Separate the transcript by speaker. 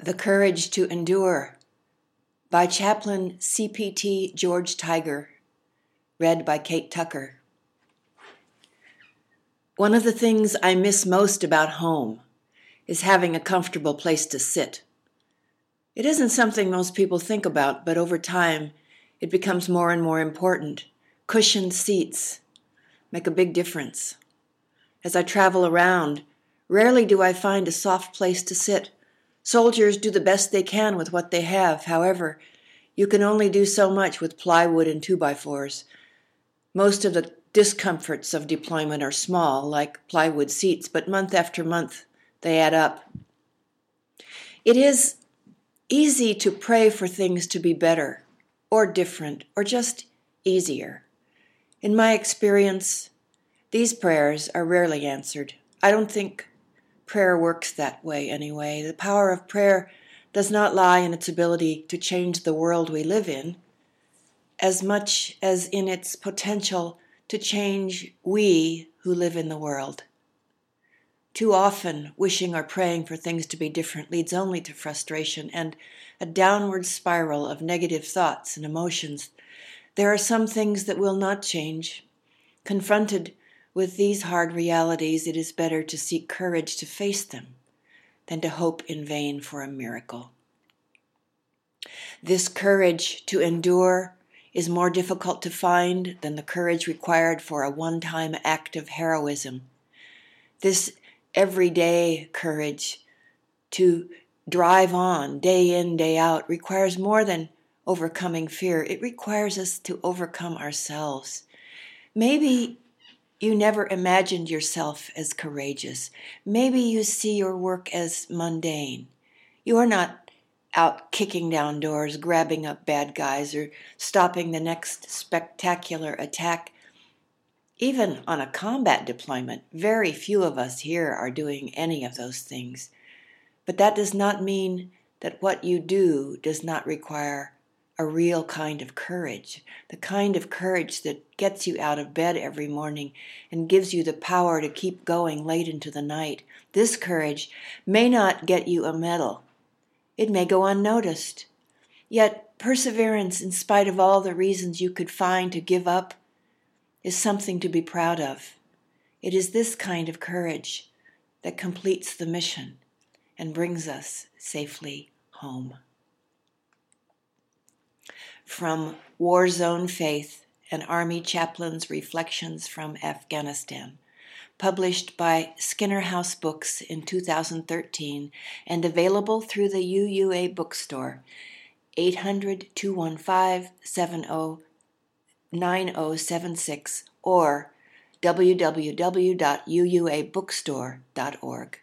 Speaker 1: The Courage to Endure by Chaplain CPT George Tyger, read by Kate Tucker. One of the things I miss most about home is having a comfortable place to sit. It isn't something most people think about, but over time it becomes more and more important. Cushioned seats make a big difference. As I travel around, rarely do I find a soft place to sit Soldiers do the best they can with what they have. However, you can only do so much with plywood and 2 by 4s Most of the discomforts of deployment are small, like plywood seats, but month after month they add up. It is easy to pray for things to be better, or different, or just easier. In my experience, these prayers are rarely answered. I don't think prayer works that way anyway. The power of prayer does not lie in its ability to change the world we live in, as much as in its potential to change we who live in the world. Too often, wishing or praying for things to be different leads only to frustration and a downward spiral of negative thoughts and emotions. There are some things that will not change. Confronted with these hard realities, it is better to seek courage to face them than to hope in vain for a miracle. This courage to endure is more difficult to find than the courage required for a one time act of heroism. This everyday courage to drive on day in, day out requires more than overcoming fear. It requires us to overcome ourselves. Maybe you never imagined yourself as courageous. Maybe you see your work as mundane. You are not out kicking down doors, grabbing up bad guys, or stopping the next spectacular attack. Even on a combat deployment, very few of us here are doing any of those things. But that does not mean that what you do does not require a real kind of courage, the kind of courage that gets you out of bed every morning and gives you the power to keep going late into the night. This courage may not get you a medal, it may go unnoticed. Yet, perseverance, in spite of all the reasons you could find to give up, is something to be proud of. It is this kind of courage that completes the mission and brings us safely home from War Zone Faith and Army Chaplain's Reflections from Afghanistan, published by Skinner House Books in 2013 and available through the UUA bookstore 800 215 709076 or www.uuabookstore.org.